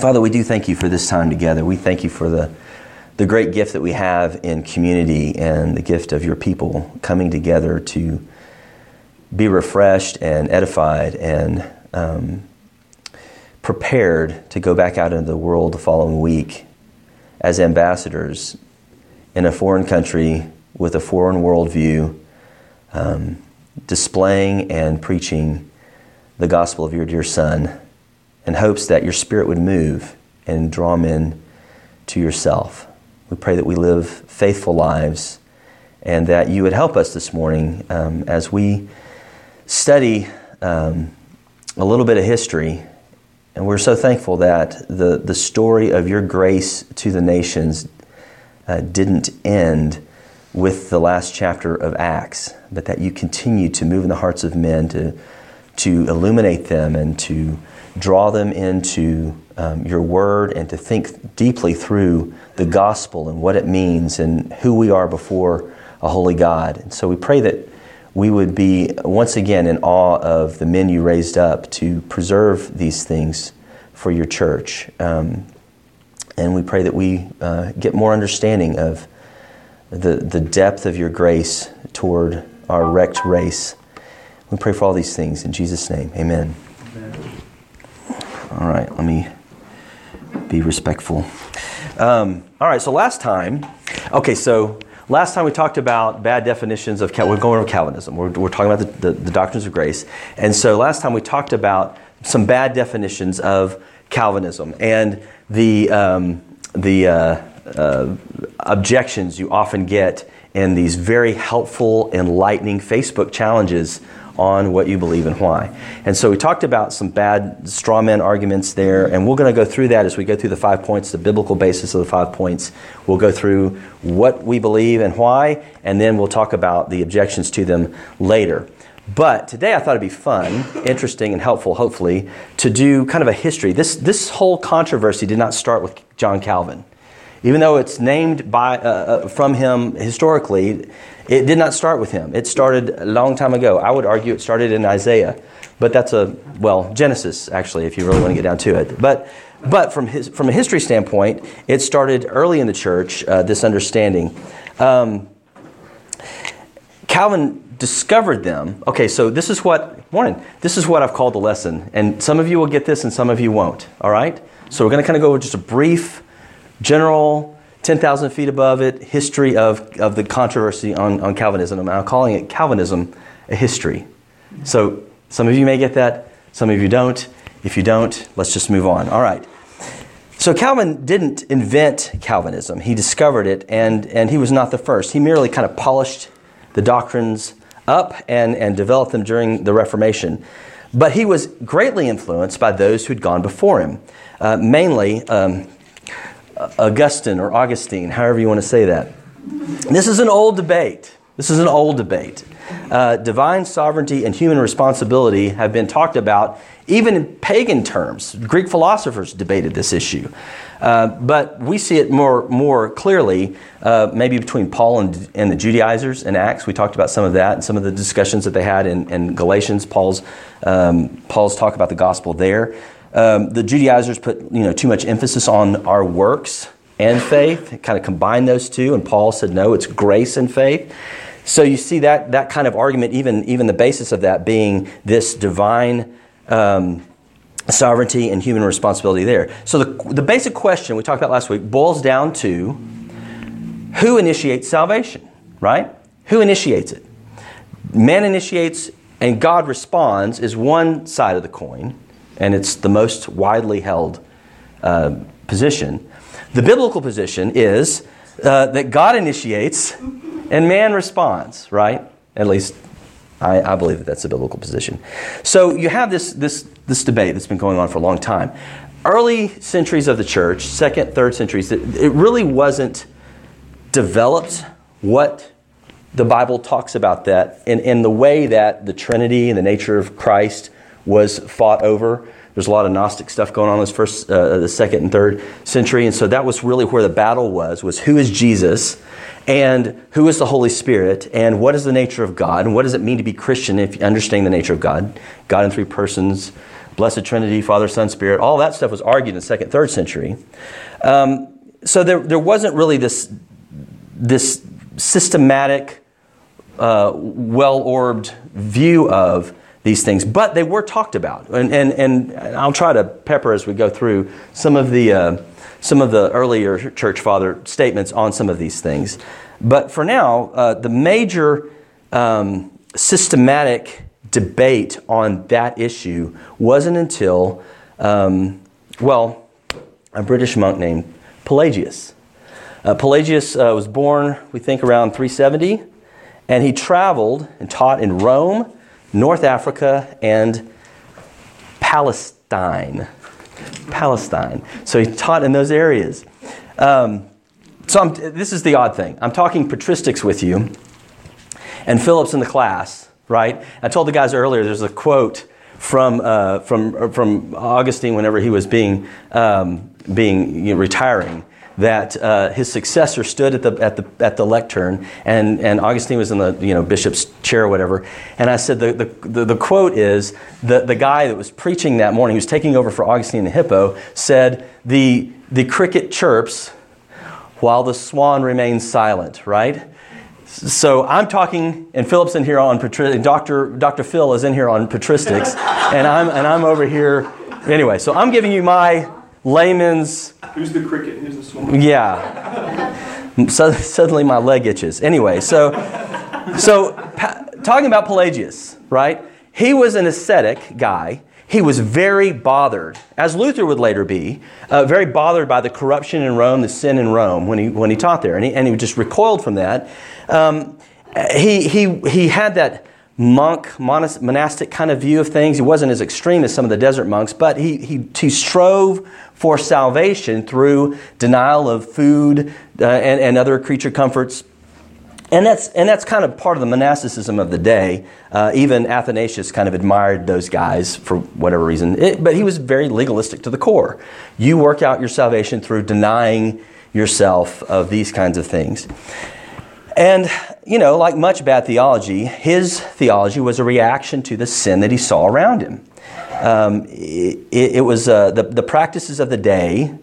Father, we do thank you for this time together. We thank you for the, the great gift that we have in community and the gift of your people coming together to be refreshed and edified and um, prepared to go back out into the world the following week as ambassadors in a foreign country with a foreign worldview, um, displaying and preaching the gospel of your dear Son in hopes that your Spirit would move and draw men to yourself. We pray that we live faithful lives and that you would help us this morning um, as we study um, a little bit of history. And we're so thankful that the, the story of your grace to the nations uh, didn't end with the last chapter of Acts, but that you continue to move in the hearts of men to, to illuminate them and to draw them into um, your word and to think deeply through the gospel and what it means and who we are before a holy God. And so we pray that we would be once again in awe of the men you raised up to preserve these things for your church. Um, and we pray that we uh, get more understanding of the, the depth of your grace toward our wrecked race. We pray for all these things in Jesus' name. Amen. All right, let me be respectful. Um, all right, so last time, okay, so last time we talked about bad definitions of we're going over Calvinism. We're, we're talking about the, the, the, doctrines of grace, and so last time we talked about some bad definitions of Calvinism and the um, the uh, uh, objections you often get in these very helpful, enlightening Facebook challenges on what you believe and why. And so we talked about some bad straw man arguments there, and we're going to go through that as we go through the five points, the biblical basis of the five points. We'll go through what we believe and why, and then we'll talk about the objections to them later. But today I thought it'd be fun, interesting, and helpful, hopefully, to do kind of a history. This, this whole controversy did not start with John Calvin. Even though it's named by, uh, uh from him historically, it did not start with him. It started a long time ago. I would argue it started in Isaiah, but that's a, well, Genesis, actually, if you really want to get down to it. But, but from, his, from a history standpoint, it started early in the church, uh, this understanding. Um, Calvin discovered them. Okay, so this is what, morning, this is what I've called the lesson. And some of you will get this and some of you won't, all right? So we're going to kind of go just a brief, general 10,000 feet above it, history of, of the controversy on, on Calvinism. I'm calling it Calvinism a history. So some of you may get that, some of you don't. If you don't, let's just move on. All right. So Calvin didn't invent Calvinism. He discovered it, and, and he was not the first. He merely kind of polished the doctrines up and, and developed them during the Reformation. But he was greatly influenced by those who'd gone before him, uh, mainly um, Augustine or Augustine, however you want to say that. This is an old debate. This is an old debate. Uh, divine sovereignty and human responsibility have been talked about even in pagan terms. Greek philosophers debated this issue. Uh, but we see it more, more clearly, uh, maybe between Paul and, and, the Judaizers in Acts. We talked about some of that and some of the discussions that they had in, in Galatians, Paul's, um, Paul's talk about the gospel there. Um, the Judaizers put you know too much emphasis on our works and faith, kind of combine those two, and Paul said no, it's grace and faith. So you see that that kind of argument, even even the basis of that being this divine. Um, sovereignty and human responsibility there. So the, the basic question we talked about last week boils down to who initiates salvation, right? Who initiates it? Man initiates and God responds is one side of the coin and it's the most widely held uh, position. The biblical position is uh, that God initiates and man responds, right? At least I, I, believe that that's the biblical position. So you have this, this, this debate that's been going on for a long time. Early centuries of the church, second, third centuries, it, it really wasn't developed what the Bible talks about that in, in the way that the Trinity and the nature of Christ was fought over. There's a lot of Gnostic stuff going on in this first, uh, the second and third century, and so that was really where the battle was: was who is Jesus, and who is the Holy Spirit, and what is the nature of God, and what does it mean to be Christian if you understand the nature of God, God in three persons, Blessed Trinity, Father, Son, Spirit, all that stuff was argued in the second, third century. Um, so there, there wasn't really this, this systematic, uh, well orbed view of these things, but they were talked about. And, and, and I'll try to pepper as we go through some of the, uh, some of the earlier church father statements on some of these things. But for now, uh, the major um, systematic debate on that issue wasn't until, um, well, a British monk named Pelagius. Uh, Pelagius uh, was born, we think, around 370, and he traveled and taught in Rome North Africa, and Palestine. Palestine. So he taught in those areas. Um, so I'm, this is the odd thing. I'm talking patristics with you, and Philip's in the class, right? I told the guys earlier there's a quote from, uh, from, from Augustine whenever he was being, um, being you know, retiring that uh, his successor stood at the, at the, at the lectern, and, and Augustine was in the you know, bishop's chair or whatever. And I said, the, the, the, the quote is the, the guy that was preaching that morning, who was taking over for Augustine the Hippo, said, the, the cricket chirps while the swan remains silent, right? So I'm talking, and Philip's in here on. Dr. Dr. Phil is in here on patristics, and I'm and I'm over here. Anyway, so I'm giving you my layman's. Who's the cricket? Who's the swan? Yeah. So, suddenly my leg itches. Anyway, so, so pa- talking about Pelagius, right? He was an ascetic guy. He was very bothered, as Luther would later be, uh, very bothered by the corruption in Rome, the sin in Rome when he, when he taught there. And he, and he just recoiled from that. Um, he, he, he had that monk, monastic kind of view of things. He wasn't as extreme as some of the desert monks, but he, he, he strove for salvation through denial of food uh, and, and other creature comforts. And that's, and that's kind of part of the monasticism of the day. Uh, even Athanasius kind of admired those guys for whatever reason. It, but he was very legalistic to the core. You work out your salvation through denying yourself of these kinds of things. And, you know, like much bad theology, his theology was a reaction to the sin that he saw around him. Um, it, it, was uh, the, the practices of the day.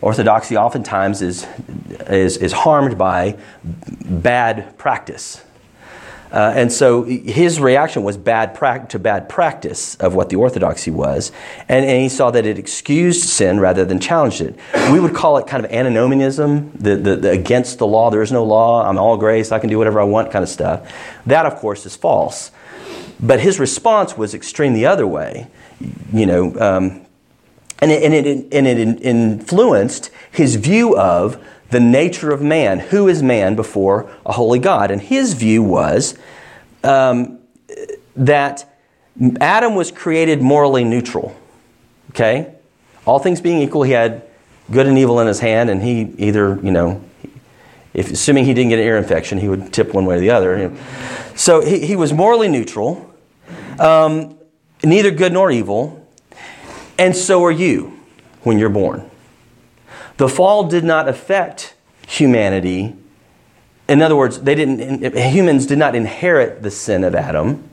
Orthodoxy oftentimes is, is, is harmed by bad practice. Uh, and so his reaction was bad pra- to bad practice of what the orthodoxy was. And, and, he saw that it excused sin rather than challenged it. We would call it kind of antinomianism, the, the, the against the law, there is no law, I'm all grace, I can do whatever I want kind of stuff. That, of course, is false. But his response was extreme the other way. You know, um, and it, and, it, and it influenced his view of the nature of man. Who is man before a holy God? And his view was um, that Adam was created morally neutral. Okay? All things being equal, he had good and evil in his hand, and he either, you know, if, assuming he didn't get an ear infection, he would tip one way or the other. So he, he was morally neutral, um, neither good nor evil, and so are you when you're born. The fall did not affect humanity. In other words, they didn't, humans did not inherit the sin of Adam.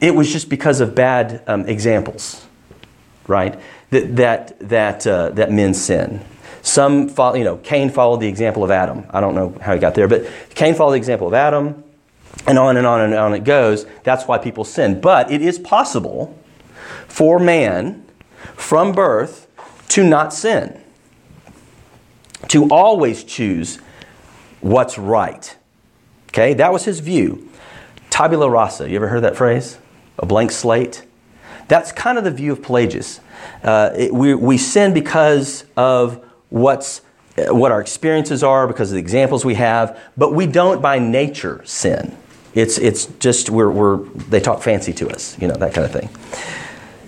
It was just because of bad um, examples, right? That, that, that, uh, that men sin. Some, follow, you know, Cain followed the example of Adam. I don't know how he got there, but Cain followed the example of Adam, and on and on and on it goes. That's why people sin. But it is possible for man from birth to not sin, to always choose what's right. Okay, that was his view. Tabula rasa, you ever heard that phrase? A blank slate? That's kind of the view of Pelagius. Uh, it, we, we sin because of what's, what our experiences are, because of the examples we have, but we don't by nature sin. It's, it's just, we're, we're, they talk fancy to us, you know, that kind of thing.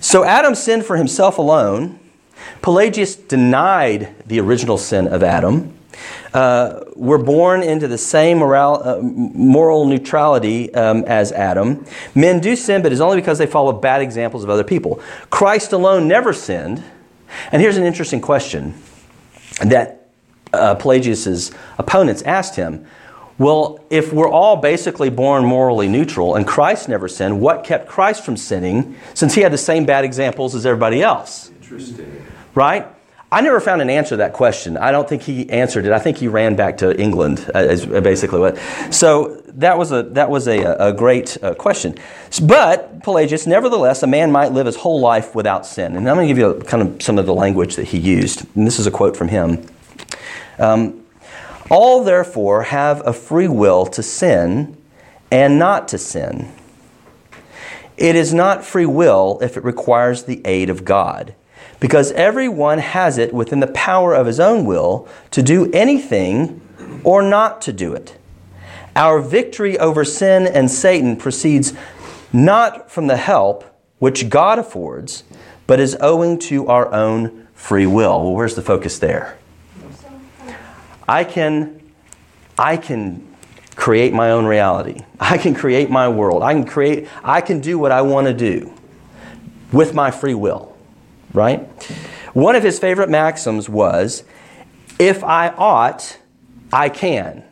So Adam sinned for himself alone Pelagius denied the original sin of Adam. Uh, we're born into the same moral, uh, moral neutrality um, as Adam. Men do sin, but it's only because they follow bad examples of other people. Christ alone never sinned. And here's an interesting question that uh, Pelagius' opponents asked him Well, if we're all basically born morally neutral and Christ never sinned, what kept Christ from sinning since he had the same bad examples as everybody else? Interesting. Right? I never found an answer to that question. I don't think he answered it. I think he ran back to England, uh, is basically what. So that was a that was a, a great uh, question. But Pelagius, nevertheless, a man might live his whole life without sin. And I'm going to give you a, kind of some of the language that he used. And this is a quote from him. Um, all, therefore, have a free will to sin and not to sin. It is not free will if it requires the aid of God, because everyone has it within the power of his own will to do anything or not to do it. Our victory over sin and Satan proceeds not from the help which God affords, but is owing to our own free will. Well, where's the focus there? I can, I can create my own reality. I can create my world. I can create, I can do what I want to do with my free will, right? One of his favorite maxims was if I ought, I can.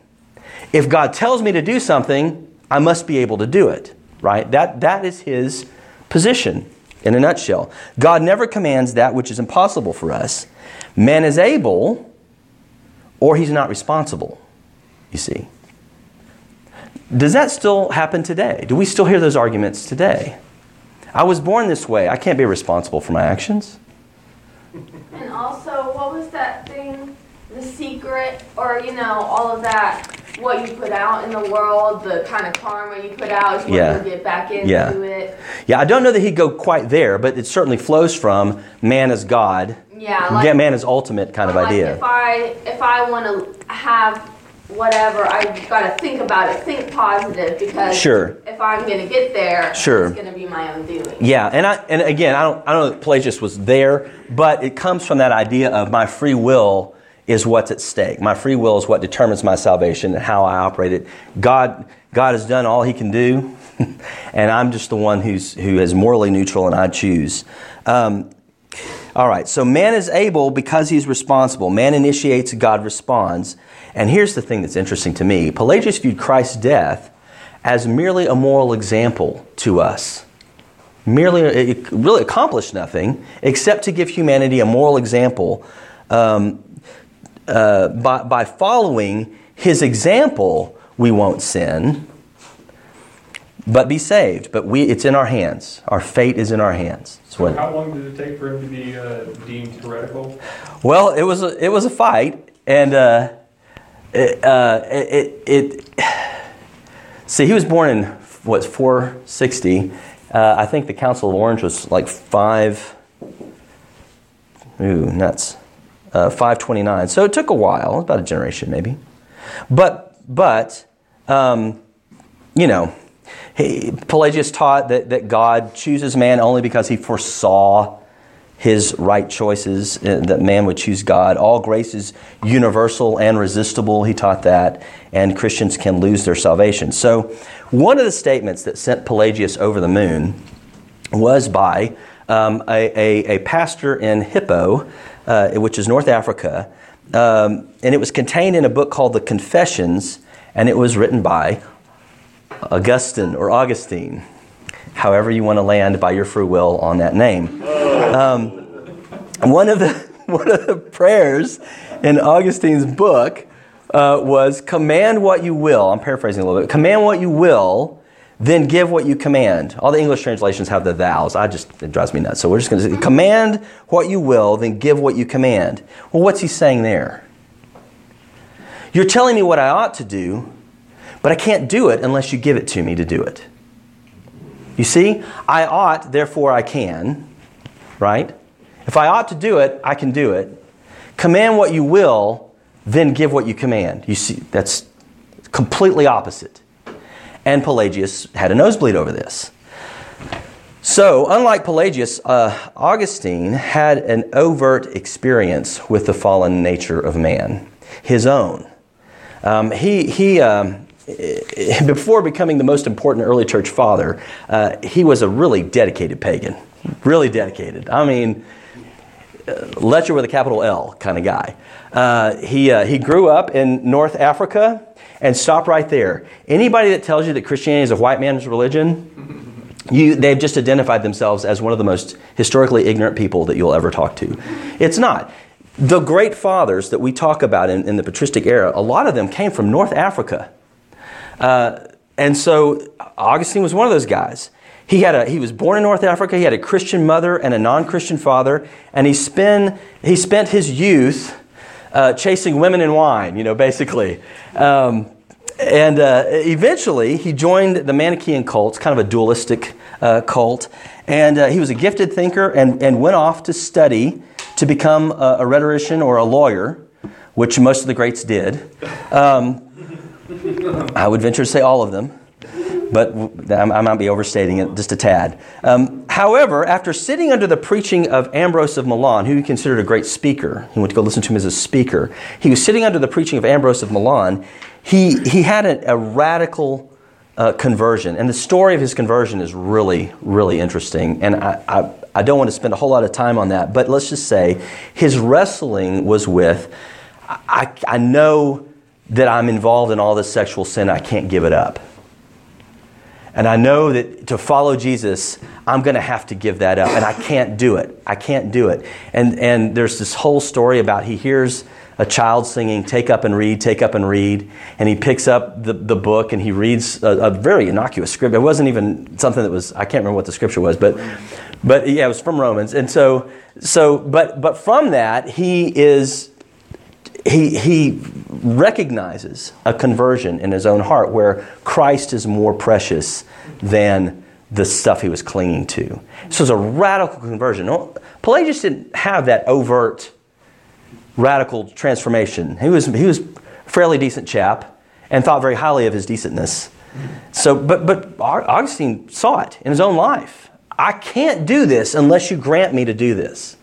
If God tells me to do something, I must be able to do it, right? That, that is his position in a nutshell. God never commands that which is impossible for us. Man is able, or he's not responsible, you see. Does that still happen today? Do we still hear those arguments today? I was born this way. I can't be responsible for my actions. And also, what was that thing? The secret, or, you know, all of that, what you put out in the world, the kind of karma you put out is what Yeah. you get back into Yeah. it. Yeah, I don't know that he'd go quite there, but it certainly flows from man as God, Yeah, like, yeah, man as ultimate kind of like idea. If I if I want to have whatever, I've got to think about it, think positive because Sure. if I'm going to get there, Sure. it's going to be my own doing. Yeah, and I and again, I don't I don't know that Pelagius was there, but it comes from that idea of my free will is what's at stake. My free will is what determines my salvation and how I operate it. God God has done all He can do, and I'm just the one who's who is morally neutral, and I choose. Um, all right, so man is able because he's responsible. Man initiates, God responds. And here's the thing that's interesting to me Pelagius viewed Christ's death as merely a moral example to us. Merely, it really accomplished nothing except to give humanity a moral example. Um, uh, by, by following his example, we won't sin, but be saved. But we, it's in our hands. Our fate is in our hands. What- How long did it take for him to be uh, deemed heretical? Well, it was a, it was a fight, and uh, it, uh, it, it. See, he was born in what 460. Uh, I think the Council of Orange was like five. Ooh, nuts. Uh, 529. So it took a while, about a generation maybe. But but um, you know, he, Pelagius taught that, that God chooses man only because he foresaw his right choices, uh, that man would choose God. All grace is universal and resistible, he taught that, and Christians can lose their salvation. So, one of the statements that sent Pelagius over the moon was by um, a, a, a pastor in Hippo, uh, which is North Africa, um, and it was contained in a book called The Confessions, and it was written by Augustine or Augustine, however you want to land by your free will on that name. Um, one of the one of the prayers in Augustine's book uh, was "Command what you will." I'm paraphrasing a little bit. Command what you will, then give what you command. All the English translations have the thous. I just it drives me nuts. So we're just going to say, "Command what you will, then give what you command." Well, what's he saying there? You're telling me what I ought to do, but I can't do it unless you give it to me to do it. You see, I ought, therefore I can, right? If I ought to do it, I can do it. Command what you will, then give what you command. You see, that's completely opposite. And Pelagius had a nosebleed over this. So, unlike Pelagius, uh, Augustine had an overt experience with the fallen nature of man, his own. Um, he, he um, before becoming the most important early church father, uh, he was a really dedicated pagan. Really dedicated. I mean, Lecher with a capital L kind of guy. Uh, he, uh, he grew up in North Africa and stop right there. Anybody that tells you that Christianity is a white man's religion, you, they've just identified themselves as one of the most historically ignorant people that you'll ever talk to. It's not. The great fathers that we talk about in, in the patristic era, a lot of them came from North Africa. Uh, and so Augustine was one of those guys. He, had a, he was born in North Africa. He had a Christian mother and a non Christian father. And he, spend, he spent his youth uh, chasing women and wine, you know, basically. Um, and uh, eventually, he joined the Manichaean cult, kind of a dualistic uh, cult. And uh, he was a gifted thinker and, and went off to study to become a, a rhetorician or a lawyer, which most of the greats did. Um, I would venture to say all of them but I might be overstating it just a tad. Um, however, after sitting under the preaching of Ambrose of Milan, who he considered a great speaker, he went to go listen to him as a speaker. He was sitting under the preaching of Ambrose of Milan. He, he had a, a radical uh, conversion, and the story of his conversion is really, really interesting. And I, I, I don't want to spend a whole lot of time on that, but let's just say his wrestling was with I, I know that I'm involved in all this sexual sin, I can't give it up. And I know that to follow Jesus, I'm going to have to give that up. And I can't do it. I can't do it. And, and there's this whole story about he hears a child singing, Take up and read, take up and read. And he picks up the, the book and he reads a, a very innocuous script. It wasn't even something that was, I can't remember what the scripture was, but, but yeah, it was from Romans. And so, so but, but from that, he is he, he recognizes a conversion in his own heart where Christ is more precious than the stuff he was clinging to. So it's a radical conversion. Oh, Pelagius didn't have that overt radical transformation. He was, he was a fairly decent chap and thought very highly of his decentness. So, but, but Augustine saw it in his own life. I can't do this unless you grant me to do this.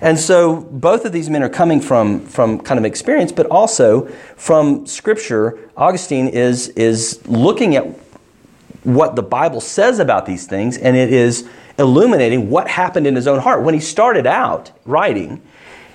And so both of these men are coming from, from kind of experience, but also from Scripture. Augustine is, is looking at what the Bible says about these things, and it is illuminating what happened in his own heart. When he started out writing,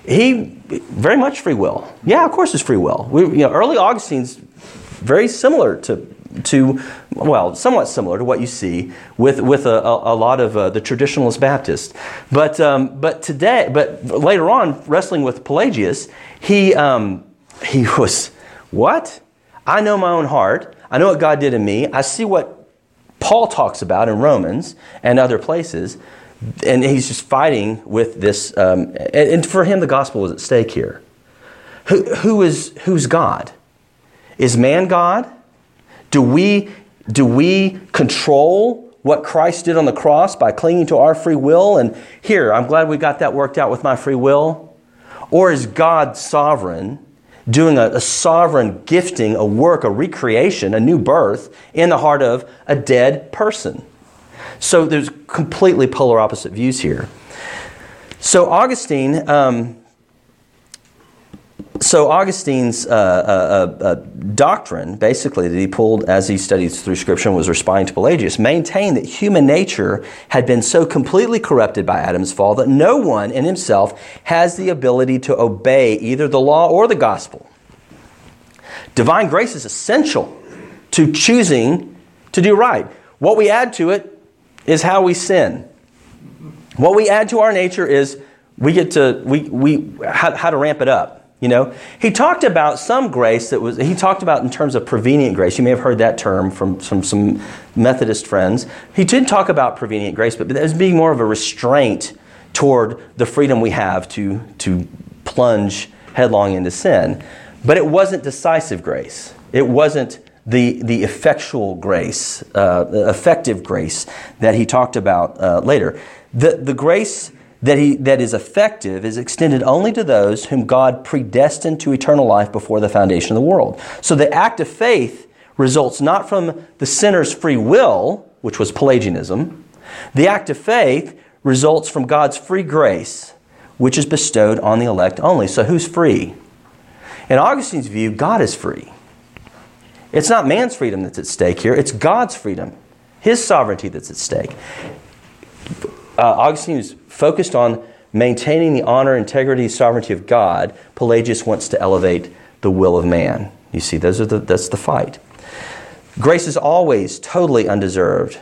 he very much free will. Yeah, of course, it's free will. We, you know, early Augustine's very similar to to, well, somewhat similar to what you see with, with a, a, a lot of uh, the traditionalist Baptists. But, um, but today, but later on, wrestling with Pelagius, he, um, he was, what? I know my own heart. I know what God did in me. I see what Paul talks about in Romans and other places. And he's just fighting with this. Um, and for him, the gospel was at stake here. Who, who is, who's God? Is man God? Do we, do we control what Christ did on the cross by clinging to our free will? And here, I'm glad we got that worked out with my free will. Or is God sovereign, doing a, a sovereign gifting, a work, a recreation, a new birth in the heart of a dead person? So there's completely polar opposite views here. So Augustine um, so Augustine's uh, uh, uh, uh, doctrine, basically, that he pulled as he studied through Scripture and was responding to Pelagius, maintained that human nature had been so completely corrupted by Adam's fall that no one in himself has the ability to obey either the law or the gospel. Divine grace is essential to choosing to do right. What we add to it is how we sin. What we add to our nature is we get to we, we how, how to ramp it up you know, he talked about some grace that was, he talked about in terms of prevenient grace. You may have heard that term from, from some Methodist friends. He did talk about prevenient grace, but as being more of a restraint toward the freedom we have to, to plunge headlong into sin. But it wasn't decisive grace. It wasn't the, the effectual grace, uh, effective grace that he talked about uh, later. The, the grace that, he, that is effective is extended only to those whom God predestined to eternal life before the foundation of the world. So the act of faith results not from the sinner's free will, which was Pelagianism. The act of faith results from God's free grace, which is bestowed on the elect only. So who's free? In Augustine's view, God is free. It's not man's freedom that's at stake here, it's God's freedom, His sovereignty that's at stake. Uh, focused on maintaining the honor, integrity, sovereignty of God, Pelagius wants to elevate the will of man. You see, those are the, that's the fight. Grace is always totally undeserved,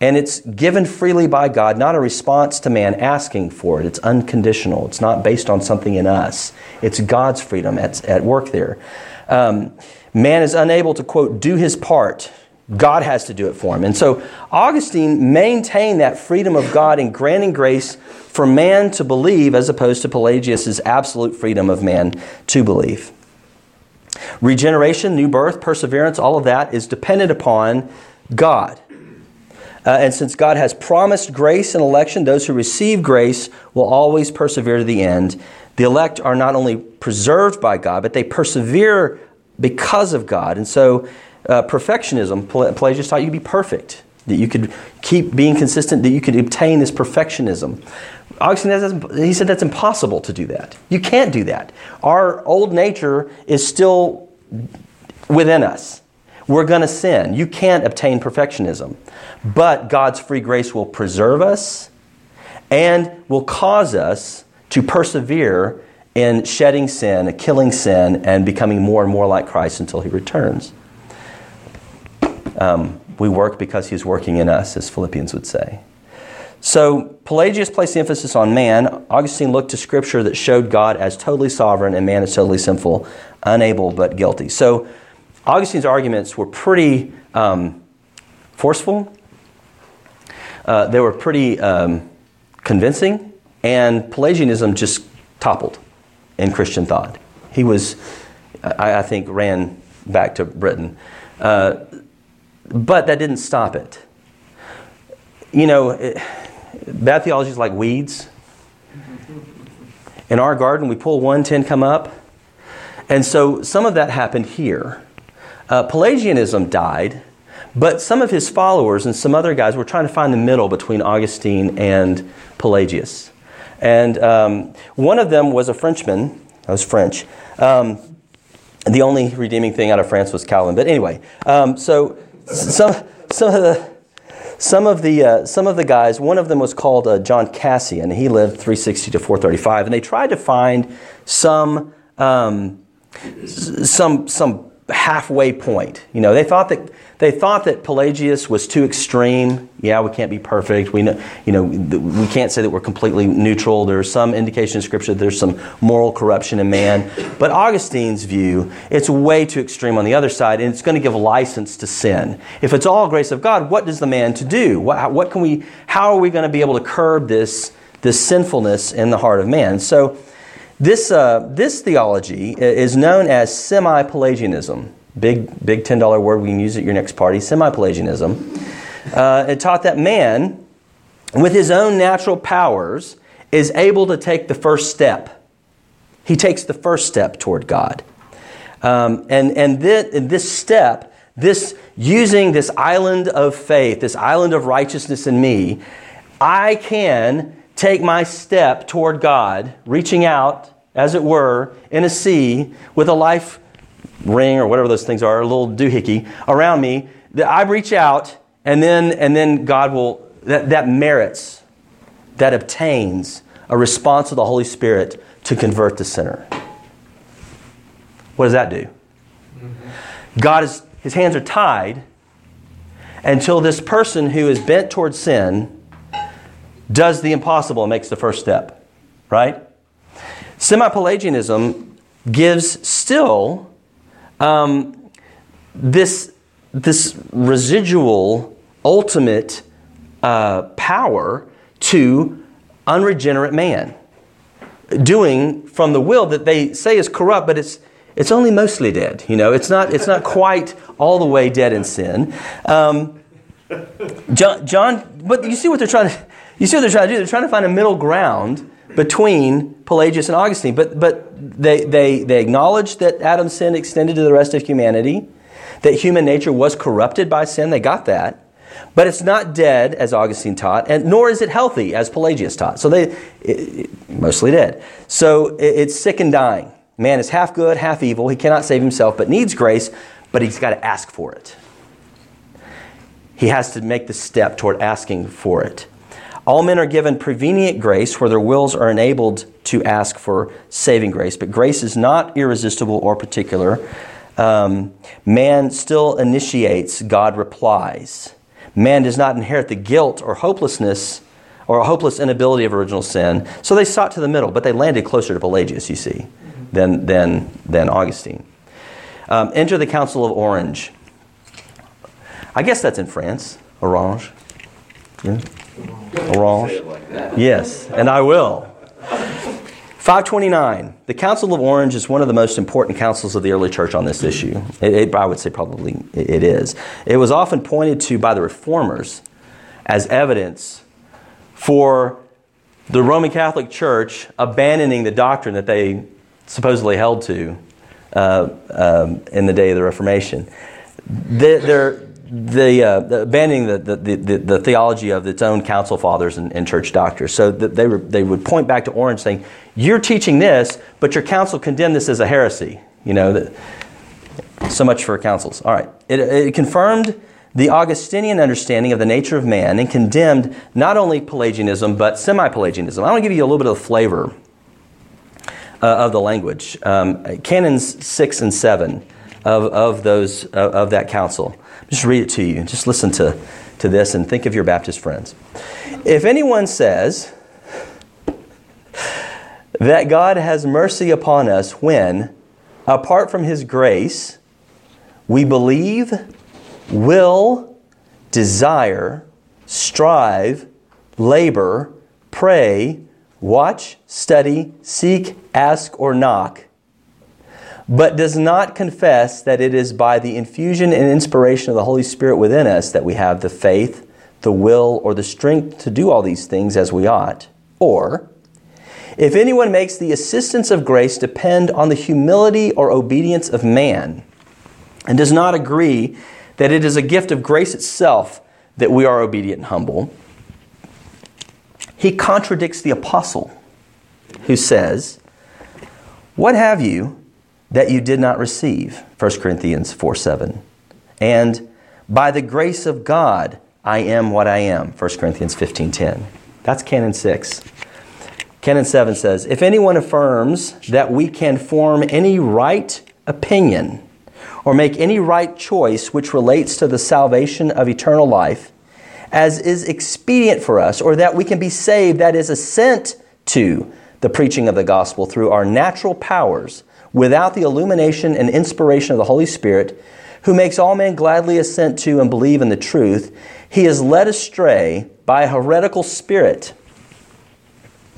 and it's given freely by God, not a response to man asking for it. It's unconditional. It's not based on something in us. It's God's freedom at, at work there. Um, man is unable to, quote, do his part. God has to do it for him. And so Augustine maintained that freedom of God in granting grace for man to believe as opposed to Pelagius' absolute freedom of man to believe. Regeneration, new birth, perseverance, all of that is dependent upon God. Uh, and since God has promised grace and election, those who receive grace will always persevere to the end. The elect are not only preserved by God, but they persevere because of God. And so, uh, perfectionism, Pelagius taught you to be perfect, that you could keep being consistent, that you could obtain this perfectionism. Augustine, he said that's impossible to do that. You can't do that. Our old nature is still within us. We're going to sin. You can't obtain perfectionism. But God's free grace will preserve us and will cause us to persevere in shedding sin, killing sin, and becoming more and more like Christ until He returns. Um, we work because He's working in us, as Philippians would say. So Pelagius placed the emphasis on man. Augustine looked to scripture that showed God as totally sovereign and man as totally sinful, unable but guilty. So Augustine's arguments were pretty um, forceful. Uh, they were pretty um, convincing, and Pelagianism just toppled in Christian thought. He was, I, I think, ran back to Britain. Uh, but that didn't stop it. You know, it, Bad theology is like weeds. In our garden, we pull one, ten come up. And so some of that happened here. Uh, Pelagianism died, but some of his followers and some other guys were trying to find the middle between Augustine and Pelagius. And um, one of them was a Frenchman. I was French. Um, the only redeeming thing out of France was Calvin. But anyway, um, so some, some of the some of the uh, some of the guys, one of them was called uh, John Cassian. He lived 360 to 435, and they tried to find some um, some some halfway point. You know, they thought that they thought that Pelagius was too extreme. Yeah, we can't be perfect. We know, you know, we can't say that we're completely neutral. There's some indication in Scripture that there's some moral corruption in man. But Augustine's view, it's way too extreme on the other side, and it's going to give license to sin. If it's all grace of God, what does the man to do? What, what can we? How are we going to be able to curb this this sinfulness in the heart of man? So this, uh, this theology is known as semi Pelagianism. Big, big $10 word we can use at your next party semi Pelagianism. Uh, it taught that man, with his own natural powers, is able to take the first step. He takes the first step toward God. Um, and and this, this step, this using this island of faith, this island of righteousness in me, I can take my step toward God, reaching out, as it were, in a sea with a life ring or whatever those things are, a little doohickey around me, that I reach out and then, and then God will, that, that merits, that obtains a response of the Holy Spirit to convert the sinner. What does that do? Mm-hmm. God is, his hands are tied until this person who is bent towards sin does the impossible and makes the first step, right? Semi Pelagianism gives still um, this, this residual, ultimate uh, power to unregenerate man, doing from the will that they say is corrupt, but it's it's only mostly dead. You know, it's not it's not quite all the way dead in sin. Um, John, John, but you see what they're trying to you see what they're trying to do? They're trying to find a middle ground between Pelagius and Augustine. But, but they, they, they acknowledge that Adam's sin extended to the rest of humanity, that human nature was corrupted by sin. They got that. But it's not dead, as Augustine taught, and nor is it healthy, as Pelagius taught. So they, it, it, mostly dead. So it, it's sick and dying. Man is half good, half evil. He cannot save himself, but needs grace, but he's got to ask for it. He has to make the step toward asking for it. All men are given prevenient grace where their wills are enabled to ask for saving grace, but grace is not irresistible or particular. Um, man still initiates, God replies. Man does not inherit the guilt or hopelessness or a hopeless inability of original sin. So they sought to the middle, but they landed closer to Pelagius, you see, than, than, than Augustine. Um, enter the Council of Orange. I guess that's in France. Orange. Yeah. Orange. Yes, and I will. 529. The Council of Orange is one of the most important councils of the early church on this issue. It, it, I would say probably it is. It was often pointed to by the reformers as evidence for the Roman Catholic Church abandoning the doctrine that they supposedly held to uh, um, in the day of the Reformation. They're, the, uh, abandoning the, the, the, the, theology of its own council fathers and, and church doctors. So they, were, they would point back to Orange saying, You're teaching this, but your council condemned this as a heresy. You know, so much for councils. All right. It, it confirmed the Augustinian understanding of the nature of man and condemned not only Pelagianism, but semi Pelagianism. I want to give you a little bit of the flavor uh, of the language. Um, canons 6 and 7 of, of, those, uh, of that council. Just read it to you. Just listen to, to this and think of your Baptist friends. If anyone says that God has mercy upon us when, apart from his grace, we believe, will, desire, strive, labor, pray, watch, study, seek, ask, or knock, but does not confess that it is by the infusion and inspiration of the Holy Spirit within us that we have the faith, the will, or the strength to do all these things as we ought. Or, if anyone makes the assistance of grace depend on the humility or obedience of man, and does not agree that it is a gift of grace itself that we are obedient and humble, he contradicts the apostle who says, What have you that you did not receive? 1 Corinthians 4 7. And by the grace of God, I am what I am. 1 Corinthians 15 10. That's Canon 6. Canon 7 says, If anyone affirms that we can form any right opinion or make any right choice which relates to the salvation of eternal life, as is expedient for us, or that we can be saved, that is assent to the preaching of the gospel through our natural powers, without the illumination and inspiration of the Holy Spirit, who makes all men gladly assent to and believe in the truth, he is led astray by a heretical spirit.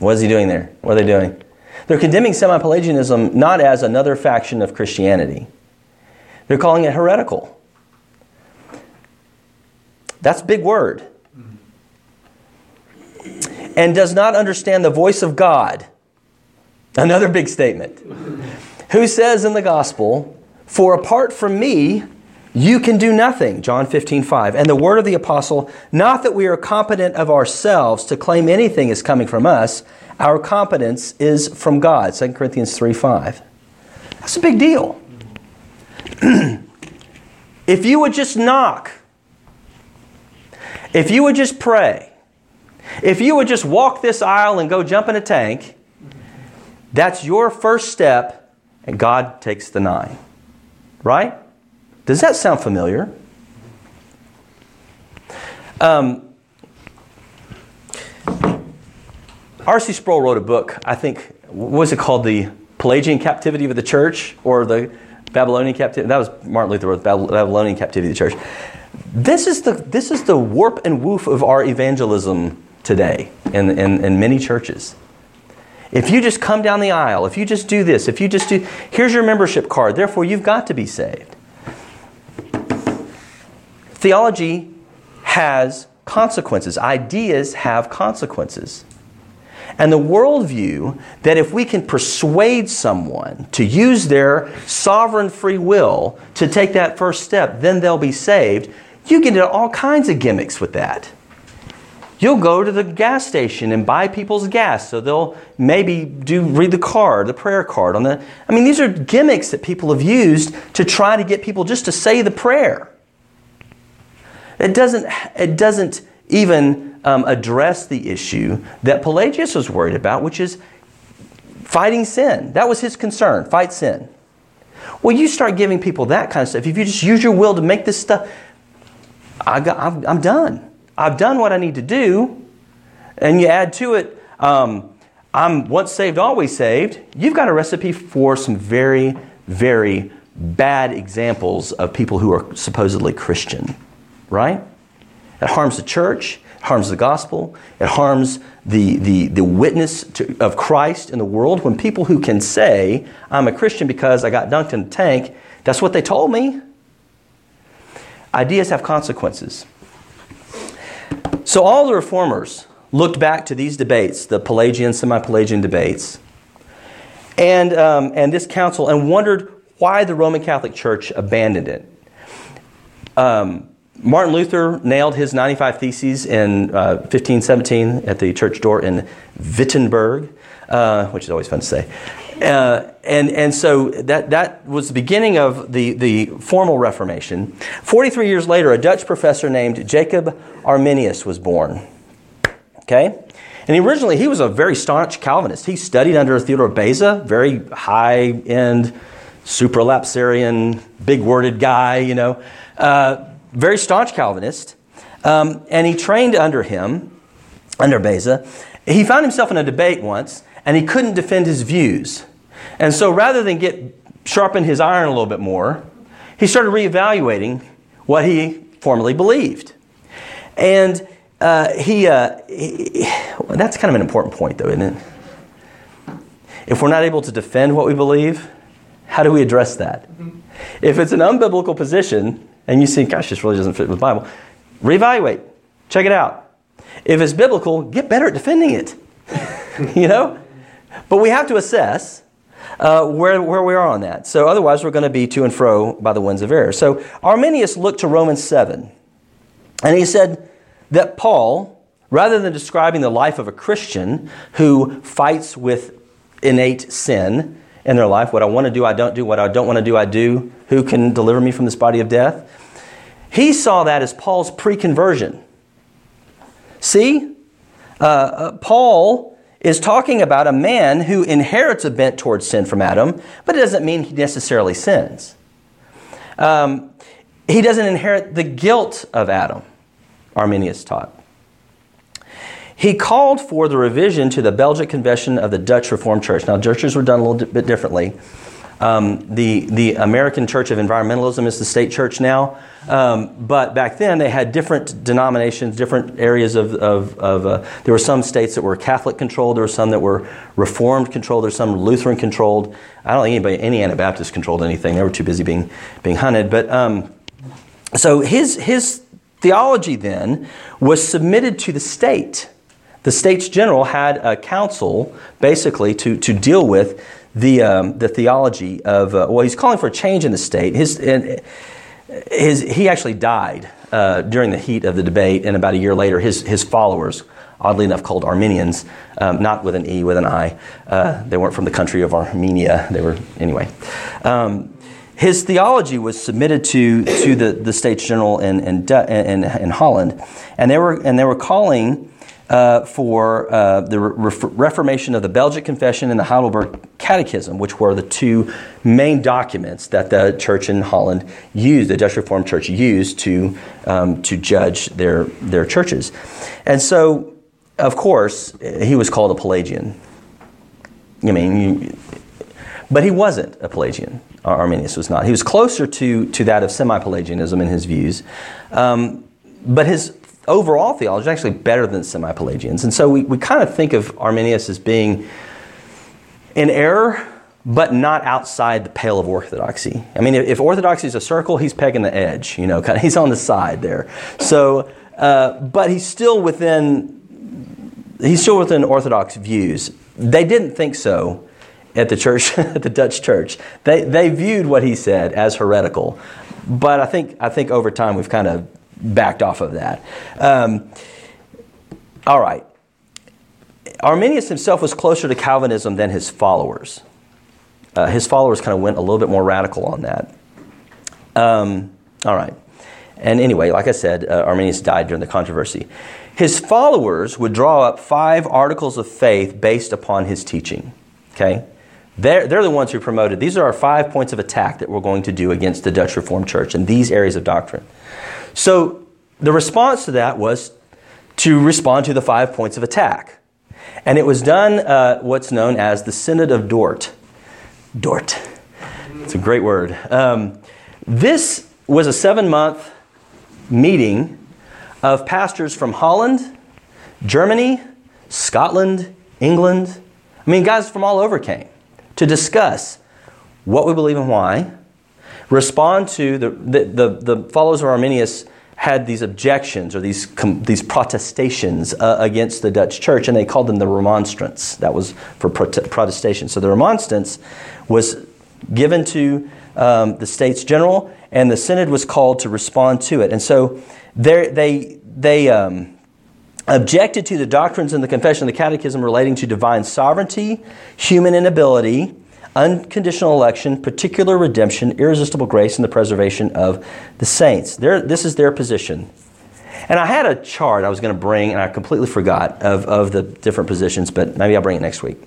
What is he doing there? What are they doing? They're condemning semi Pelagianism not as another faction of Christianity, they're calling it heretical. That's a big word. And does not understand the voice of God. Another big statement. Who says in the gospel, For apart from me, you can do nothing. John 15, 5. And the word of the apostle, not that we are competent of ourselves to claim anything is coming from us, our competence is from God. 2 Corinthians 3, 5. That's a big deal. if you would just knock, if you would just pray, if you would just walk this aisle and go jump in a tank, that's your first step, and God takes the nine. Right? Does that sound familiar? Um, R.C. Sproul wrote a book, I think, what was it called? The Pelagian Captivity of the Church or the Babylonian Captivity? That was Martin Luther wrote Babylonian Captivity of the Church. This is the, this is the warp and woof of our evangelism today in, in, in many churches. If you just come down the aisle, if you just do this, if you just do, here's your membership card, therefore you've got to be saved. Theology has consequences, ideas have consequences. And the worldview that if we can persuade someone to use their sovereign free will to take that first step, then they'll be saved, you get into all kinds of gimmicks with that. You'll go to the gas station and buy people's gas, so they'll maybe do read the card, the prayer card on the. I mean, these are gimmicks that people have used to try to get people just to say the prayer. It doesn't. It doesn't even um, address the issue that Pelagius was worried about, which is fighting sin. That was his concern fight sin. Well, you start giving people that kind of stuff. If you just use your will to make this stuff, I got, I'm, I'm done. I've done what I need to do. And you add to it, um, I'm once saved, always saved. You've got a recipe for some very, very bad examples of people who are supposedly Christian, right? It harms the church, it harms the gospel, it harms the, the, the witness to, of Christ in the world. When people who can say, I'm a Christian because I got dunked in a tank, that's what they told me. Ideas have consequences. So all the reformers looked back to these debates, the Pelagian, semi Pelagian debates, and, um, and this council, and wondered why the Roman Catholic Church abandoned it. Um, Martin Luther nailed his 95 Theses in uh, 1517 at the church door in Wittenberg, uh, which is always fun to say. Uh, and, and so that, that was the beginning of the, the formal Reformation. 43 years later, a Dutch professor named Jacob Arminius was born. Okay? And originally, he was a very staunch Calvinist. He studied under Theodore Beza, very high end, supralapsarian, big worded guy, you know. Uh, very staunch Calvinist. Um, and he trained under him, under Beza. He found himself in a debate once, and he couldn't defend his views. And so rather than get sharpen his iron a little bit more, he started reevaluating what he formerly believed. And uh, he, uh, he well, that's kind of an important point, though, isn't it? If we're not able to defend what we believe, how do we address that? If it's an unbiblical position and you see, gosh, this really doesn't fit with the Bible, reevaluate, check it out. If it's biblical, get better at defending it. you know? But we have to assess uh, where, where we are on that. So otherwise, we're going to be to and fro by the winds of error. So Arminius looked to Romans 7, and he said that Paul, rather than describing the life of a Christian who fights with innate sin in their life, what I want to do, I don't do, what I don't want to do, I do, who can deliver me from this body of death? He saw that as Paul's pre conversion. See? Uh, uh, Paul is talking about a man who inherits a bent towards sin from Adam, but it doesn't mean he necessarily sins. Um, he doesn't inherit the guilt of Adam, Arminius taught. He called for the revision to the Belgic Confession of the Dutch Reformed Church. Now, churches were done a little bit differently. Um, the, the American Church of Environmentalism is the state church now. Um, but back then, they had different denominations, different areas of. of, of uh, there were some states that were Catholic controlled, there were some that were Reformed controlled, there were some Lutheran controlled. I don't think anybody, any Anabaptist controlled anything. They were too busy being, being hunted. But um, so his, his theology then was submitted to the state. The states general had a council basically to, to deal with the, um, the theology of, uh, well, he's calling for a change in the state. His, and, his, he actually died uh, during the heat of the debate, and about a year later, his, his followers, oddly enough called Arminians, um, not with an E, with an I, uh, they weren't from the country of Armenia. They were, anyway. Um, his theology was submitted to, to the, the States General in, in, in, in Holland, and they were, and they were calling uh, for uh, the re- Reformation of the Belgic Confession and the Heidelberg Catechism, which were the two main documents that the church in Holland used, the Dutch Reformed Church used to, um, to judge their, their churches. And so, of course, he was called a Pelagian. I mean, you, but he wasn't a Pelagian. Arminius was not. He was closer to, to that of semi Pelagianism in his views. Um, but his overall theology is actually better than semi Pelagians. And so we, we kind of think of Arminius as being in error, but not outside the pale of orthodoxy. I mean, if, orthodoxy is a circle, he's pegging the edge, you know, kind of, he's on the side there. So, uh, but he's still within. He's still within Orthodox views. They didn't think so at the church, at the Dutch church. They, they viewed what he said as heretical. But I think, I think over time we've kind of backed off of that. Um, all right. Arminius himself was closer to Calvinism than his followers. Uh, his followers kind of went a little bit more radical on that. Um, all right. And anyway, like I said, uh, Arminius died during the controversy. his followers would draw up five articles of faith based upon his teaching. Okay? They're, they're the ones who promoted. These are our five points of attack that we're going to do against the Dutch Reformed Church in these areas of doctrine. So the response to that was to respond to the five points of attack. And it was done uh, what's known as the Synod of Dort. Dort. It's a great word. Um, this was a seven month meeting of pastors from Holland, Germany, Scotland, England. I mean, guys from all over came to discuss what we believe and why, respond to the, the, the, the followers of Arminius had these objections or these, these protestations uh, against the Dutch church, and they called them the remonstrance. That was for protestation. So the remonstrance was given to um, the States General, and the Synod was called to respond to it. And so they, they um, objected to the doctrines in the Confession of the Catechism relating to divine sovereignty, human inability, unconditional election, particular redemption, irresistible grace, and the preservation of the saints. this is their position. And I had a chart I was going to bring, and I completely forgot of, of the different positions, but maybe I'll bring it next week.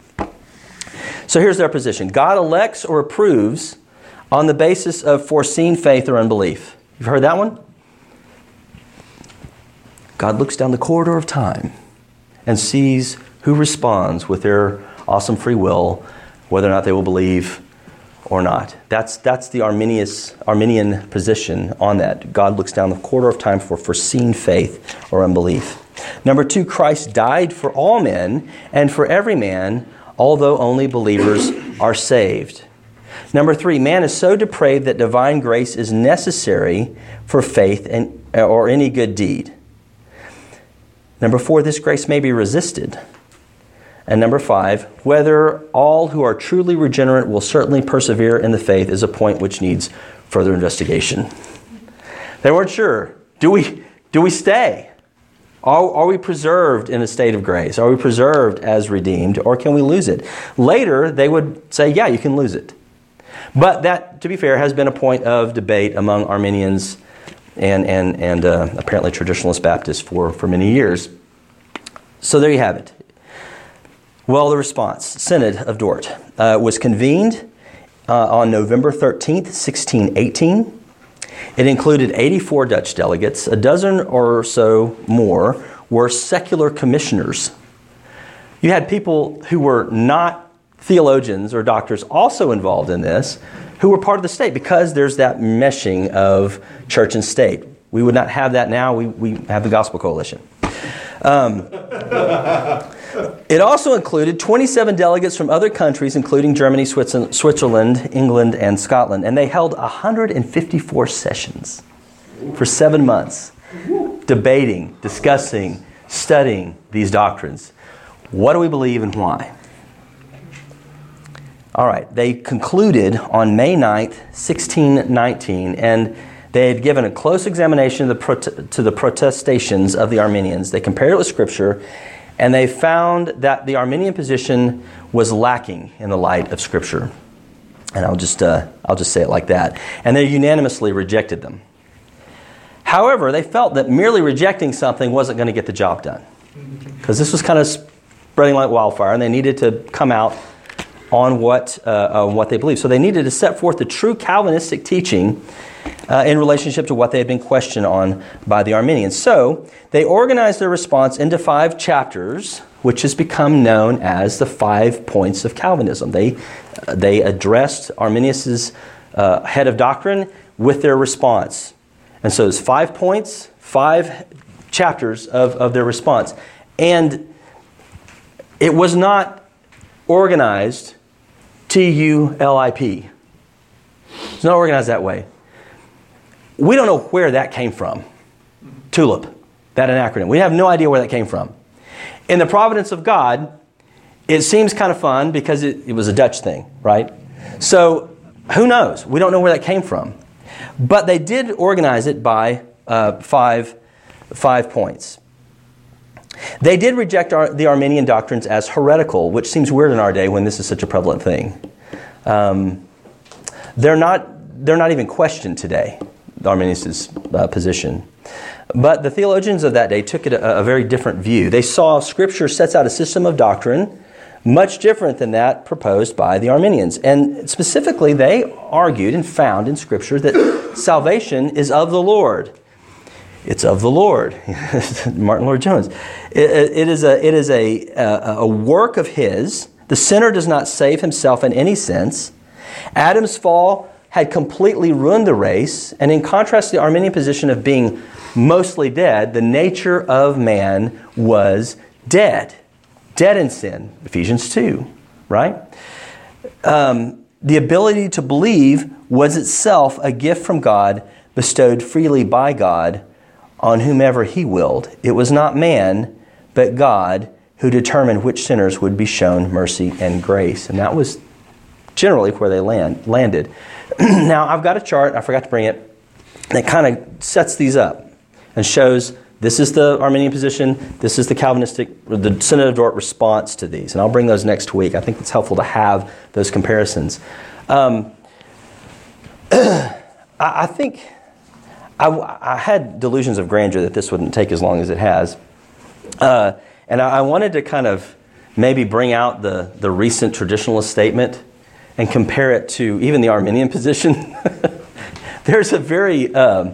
So here's their position God elects or approves on the basis of foreseen faith or unbelief. You've heard that one? God looks down the corridor of time and sees who responds with their awesome free will, whether or not they will believe or not. That's, that's the Arminius, Arminian position on that. God looks down the quarter of time for foreseen faith or unbelief. Number two, Christ died for all men and for every man, although only believers are saved. Number three, man is so depraved that divine grace is necessary for faith and, or any good deed. Number four, this grace may be resisted. And number five, whether all who are truly regenerate will certainly persevere in the faith is a point which needs further investigation. They weren't sure. Do we, do we stay? Are, are we preserved in a state of grace? Are we preserved as redeemed, or can we lose it? Later, they would say, yeah, you can lose it. But that, to be fair, has been a point of debate among Arminians and, and, and uh, apparently traditionalist Baptists for, for many years. So there you have it. Well, the response Synod of Dort uh, was convened uh, on November 13th, 1618. It included 84 Dutch delegates, a dozen or so more were secular commissioners. You had people who were not theologians or doctors also involved in this who were part of the state because there's that meshing of church and state. We would not have that now. We, we have the Gospel Coalition. Um, it also included 27 delegates from other countries, including Germany, Switzerland, England, and Scotland, and they held 154 sessions for seven months, debating, discussing, studying these doctrines. What do we believe and why? All right, they concluded on May 9th, 1619, and they had given a close examination to the protestations of the Arminians. They compared it with Scripture, and they found that the Arminian position was lacking in the light of Scripture. And I'll just, uh, I'll just say it like that. And they unanimously rejected them. However, they felt that merely rejecting something wasn't going to get the job done. Because this was kind of spreading like wildfire, and they needed to come out on what, uh, what they believe. So they needed to set forth the true Calvinistic teaching uh, in relationship to what they had been questioned on by the Arminians. So they organized their response into five chapters, which has become known as the five points of Calvinism. They, uh, they addressed Arminius's uh, head of doctrine with their response. And so it's five points, five chapters of, of their response. And it was not organized T U L I P. It's not organized that way. We don't know where that came from. TULIP, that an acronym. We have no idea where that came from. In the providence of God, it seems kind of fun because it, it was a Dutch thing, right? So who knows? We don't know where that came from. But they did organize it by uh, five, five points. They did reject the Arminian doctrines as heretical, which seems weird in our day when this is such a prevalent thing. Um, they're, not, they're not even questioned today. Arminius' uh, position. But the theologians of that day took it a, a very different view. They saw Scripture sets out a system of doctrine much different than that proposed by the Arminians. And specifically, they argued and found in Scripture that salvation is of the Lord. It's of the Lord, Martyn Lloyd-Jones. It, it is, a, it is a, a, a work of His. The sinner does not save himself in any sense. Adam's fall had completely ruined the race, and in contrast to the Arminian position of being mostly dead, the nature of man was dead. Dead in sin, Ephesians 2, right? Um, the ability to believe was itself a gift from God, bestowed freely by God on whomever He willed. It was not man, but God who determined which sinners would be shown mercy and grace. And that was generally where they land, landed. now, I've got a chart, I forgot to bring it, that kind of sets these up and shows this is the Arminian position, this is the Calvinistic, the Synod of Dort response to these. And I'll bring those next week. I think it's helpful to have those comparisons. Um, I, I, think I, I, had delusions of grandeur that this wouldn't take as long as it has. Uh, and I, I wanted to kind of maybe bring out the, the recent traditionalist statement and compare it to even the Arminian position. there's a very um,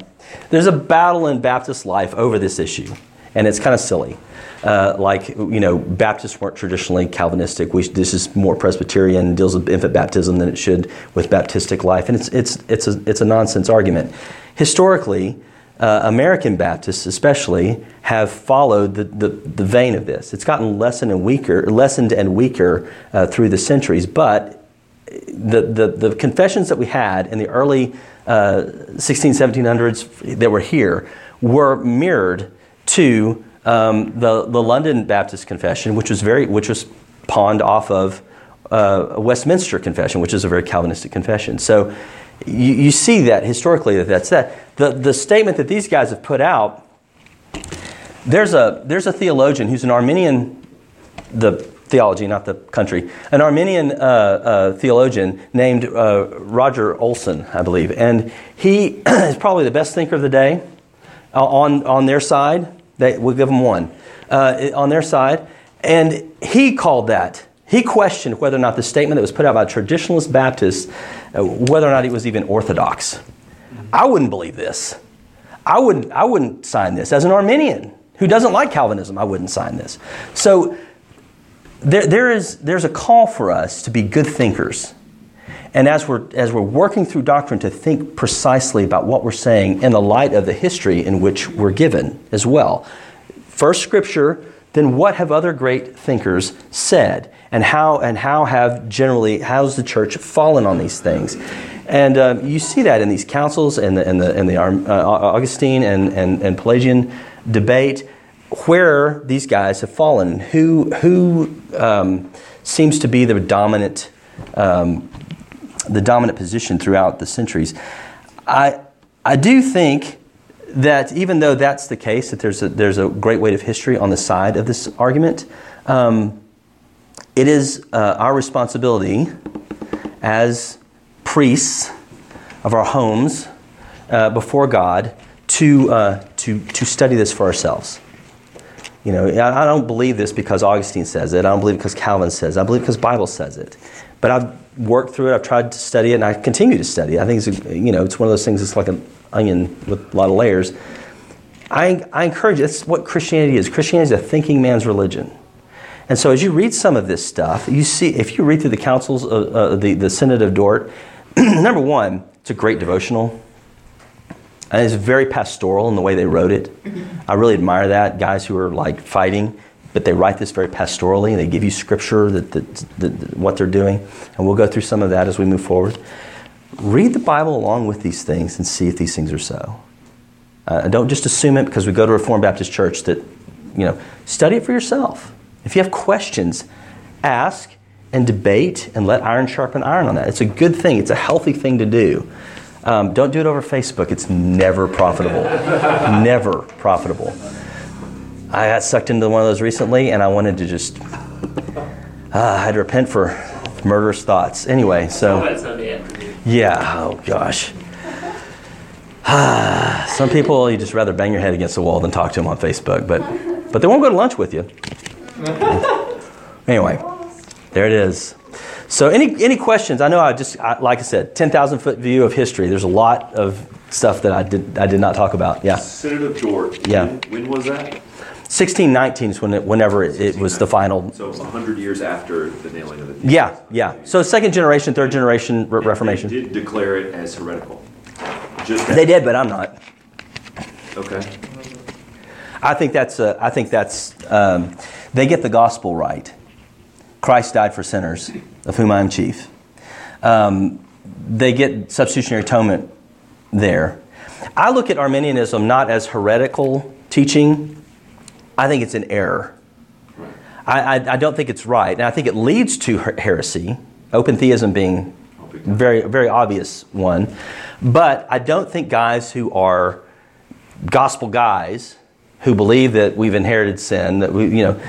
there's a battle in Baptist life over this issue, and it's kind of silly. Uh, like you know, Baptists weren't traditionally Calvinistic. We, this is more Presbyterian, deals with infant baptism than it should with Baptistic life, and it's it's it's a it's a nonsense argument. Historically, uh, American Baptists, especially, have followed the, the, the, vein of this. It's gotten lessened and weaker, lessened and weaker uh, through the centuries, but the, the, the confessions that we had in the early uh, 16, 1700s that were here were mirrored to um, the, the London Baptist Confession, which was, very, which was pawned off of uh, Westminster Confession, which is a very Calvinistic confession. So you, you see that historically that that's that. The, the statement that these guys have put out, there's a, there's a theologian who's an Arminian, the theology, not the country, an Arminian uh, uh, theologian named uh, Roger Olson, I believe. And he is probably the best thinker of the day uh, on, on their side. They, we'll give them one. Uh, on their side. And he called that, he questioned whether or not the statement that was put out by traditionalist Baptists, uh, whether or not it was even orthodox. I wouldn't believe this. I wouldn't, I wouldn't sign this. As an Arminian who doesn't like Calvinism, I wouldn't sign this. So there, there is, there's a call for us to be good thinkers. And as we're, as we're working through doctrine, to think precisely about what we're saying in the light of the history in which we're given as well. First, Scripture, then what have other great thinkers said? And how, and how have generally, how's the church fallen on these things? And uh, you see that in these councils and the, and the, and the uh, Augustine and, and, and Pelagian debate where these guys have fallen, who, who um, seems to be the dominant, um, the dominant position throughout the centuries. I, I do think that even though that's the case, that there's a, there's a great weight of history on the side of this argument, um, it is uh, our responsibility as priests of our homes uh, before God to, uh, to, to study this for ourselves. You know, I don't believe this because Augustine says it. I don't believe it because Calvin says it. I believe it because Bible says it. But I've worked through it. I've tried to study it, and I continue to study it. I think it's, a, you know, it's one of those things. It's like an onion with a lot of layers. I, I encourage. That's what Christianity is. Christianity is a thinking man's religion. And so, as you read some of this stuff, you see if you read through the councils, of, uh, the the Synod of Dort. number one, it's a great devotional. And it's very pastoral in the way they wrote it. I really admire that. Guys who are like fighting, but they write this very pastorally. and They give you scripture that, that, that, what they're doing. And we'll go through some of that as we move forward. Read the Bible along with these things and see if these things are so. Uh, don't just assume it because we go to Reformed Baptist Church that, you know, study it for yourself. If you have questions, ask and debate and let iron sharpen iron on that. It's a good thing, it's a healthy thing to do. Um, don't do it over Facebook. It's never profitable. never profitable. I got sucked into one of those recently, and I wanted to just. Uh, I had to repent for murderous thoughts. Anyway, so. Oh, yeah. Oh gosh. Some people you just rather bang your head against the wall than talk to them on Facebook, but but they won't go to lunch with you. anyway, there it is. So any any questions? I know I just I, like I said, ten thousand foot view of history. There's a lot of stuff that I did I did not talk about. Yeah, Synod of Dort. Yeah. When, when was that? Sixteen nineteen is when it, whenever it, it was the final. So a hundred years after the nailing of the. Yeah, yeah. So second generation, third generation re- Reformation. They did declare it as heretical. Just They did, but I'm not. Okay. I think that's. Uh, I think that's. Um, they get the gospel right. Christ died for sinners, of whom I am chief. Um, they get substitutionary atonement there. I look at Arminianism not as heretical teaching. I think it's an error. I, I, I don't think it's right, and I think it leads to her- heresy. Open theism being very very obvious one, but I don't think guys who are gospel guys who believe that we've inherited sin, that we, you know,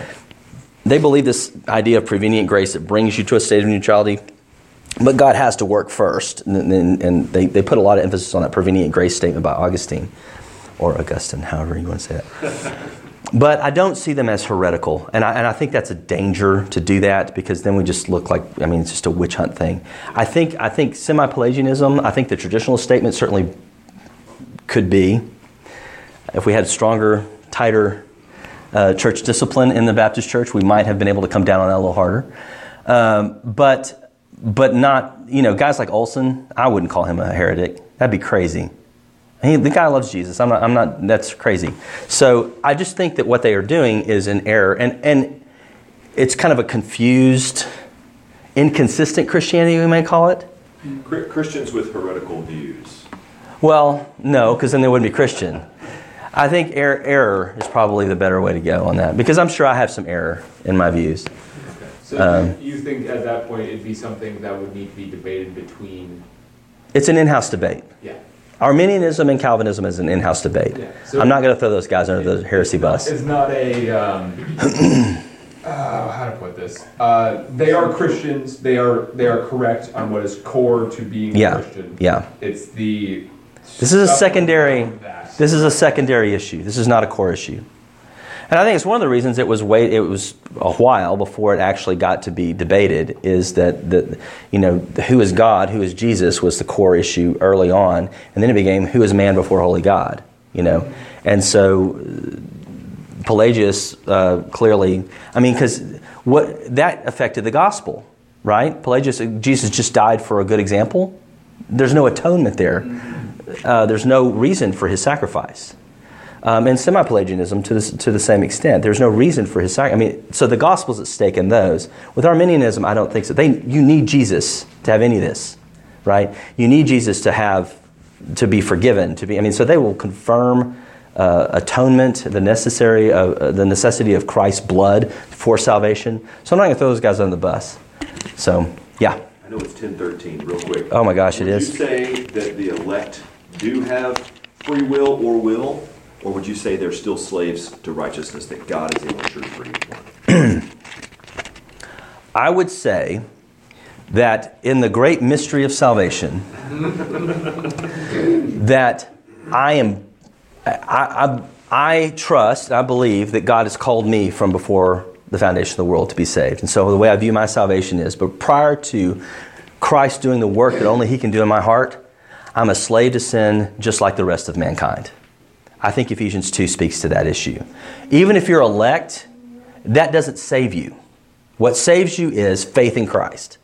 they believe this idea of prevenient grace that brings you to a state of neutrality, but God has to work first. And, and, and they, they put a lot of emphasis on that prevenient grace statement by Augustine, or Augustine, however you want to say that. But I don't see them as heretical, and I, and I think that's a danger to do that because then we just look like I mean it's just a witch hunt thing. I think I think semi-Pelagianism. I think the traditional statement certainly could be if we had stronger, tighter uh, church discipline in the Baptist church, we might have been able to come down on that a little harder. Um, but but not you know guys like Olson. I wouldn't call him a heretic. That'd be crazy. He, the guy loves Jesus. I'm not, I'm not. That's crazy. So I just think that what they are doing is an error, and and it's kind of a confused, inconsistent Christianity, we may call it. Christians with heretical views. Well, no, because then they wouldn't be Christian. I think er- error is probably the better way to go on that because I'm sure I have some error in my views. So Um, you think at that point it'd be something that would need to be debated between, It's an in-house debate. yeah. Arminianism and Calvinism is an in-house debate. Yeah, so- I'm not going to throw those guys under the heresy bus. It's not a, um, uh, how to put this? Uh, they are Christians. They are they are correct on what is core to being a Yeah, Christian. yeah. It's the. This is a secondary. This is a secondary issue. This is not a core issue. And I think it's one of the reasons it was wait. It was a while before it actually got to be debated. Is that that you know who is God, who is Jesus was the core issue early on, and then it became who is man before holy God. You know, and so uh, Pelagius uh, clearly. I mean, because what that affected the gospel, right? Pelagius, Jesus just died for a good example. There's no atonement there. Uh, there's no reason for his sacrifice. Um, and semi-Pelagianism to, this, to the same extent. There's no reason for his sacrifice. I mean, so the gospel's at stake in those. With Arminianism, I don't think so. They, you need Jesus to have any of this, right? You need Jesus to have, to be forgiven, to be. I mean, so they will confirm uh, atonement, the necessary, uh, uh, the necessity of Christ's blood for salvation. So I'm not going to throw those guys on the bus. So yeah. I know it's ten thirteen, real quick. Oh my gosh, it Would is. you say that the elect do have free will or will? Or would you say they're still slaves to righteousness that God is able to free one? I would say that in the great mystery of salvation, that I am, I, I, I trust, I believe that God has called me from before the foundation of the world to be saved. And so the way I view my salvation is, but prior to Christ doing the work that only He can do in my heart, I'm a slave to sin just like the rest of mankind. I think Ephesians 2 speaks to that issue. Even if you're elect, that doesn't save you. What saves you is faith in Christ.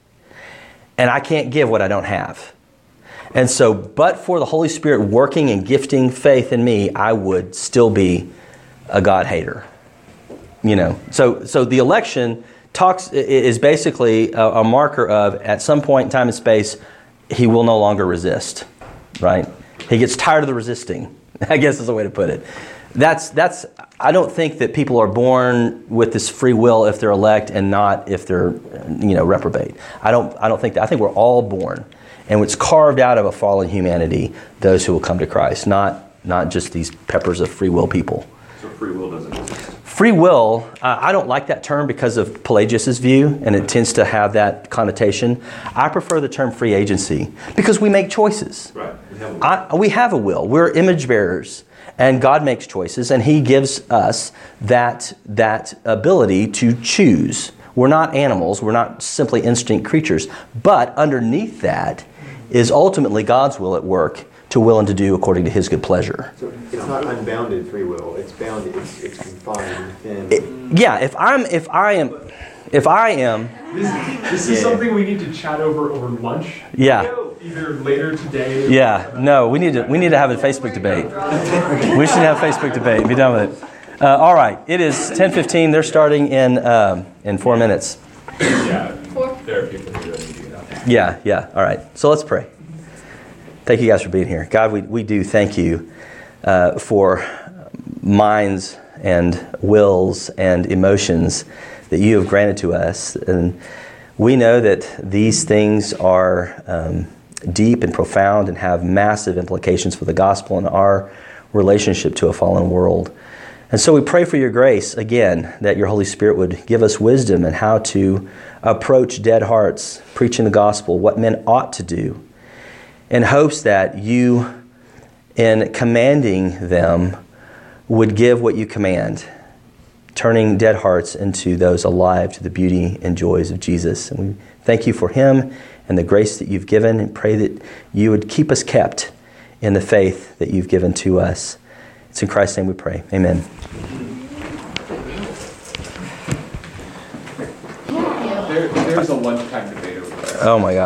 And I can't give what I don't have. And so, but for the Holy Spirit working and gifting faith in me, I would still be a God hater. You know, so so the election talks is basically a, a marker of at some point in time and space, he will no longer resist, right? He gets tired of the resisting. I guess is a way to put it. That's that's. I don't think that people are born with this free will if they're elect and not if they're, you know, reprobate. I don't. I don't think that. I think we're all born, and it's carved out of a fallen humanity. Those who will come to Christ, not not just these peppers of free will people. So free will doesn't exist. Free will, uh, I don't like that term because of Pelagius's view, and it tends to have that connotation. I prefer the term free agency because we make choices. Right. We have a- I, we have a will. We're image bearers, and God makes choices, and He gives us that that ability to choose. We're not animals. We're not simply instinct creatures. But underneath that is ultimately God's will at work to will and to do according to His good pleasure. So it's not unbounded free will. It's bounded. It's, it's confined within. It- yeah. If I'm, if I am, if I am, This, this is something we need to chat over over lunch. yeah. Either later today. Yeah, no, we need to we need to have a Facebook debate. We should have a Facebook debate. Be done with it. Uh, all right, it is 10:15. They're starting in um, in four minutes. Yeah. Four. There are people who don't need to. Yeah, yeah. All right. So let's pray. Thank you guys for being here. God, we, we do thank you uh, for minds and wills and emotions that you have granted to us. And we know that these things are um, deep and profound and have massive implications for the gospel and our relationship to a fallen world. And so we pray for your grace again, that your Holy Spirit would give us wisdom and how to approach dead hearts, preaching the gospel, what men ought to do, in hopes that you, in commanding them, would give what you command, turning dead hearts into those alive to the beauty and joys of Jesus. And we thank you for him and the grace that you've given, and pray that you would keep us kept in the faith that you've given to us. It's in Christ's name we pray. Amen. There, there's a lunchtime debate over there. Oh my God.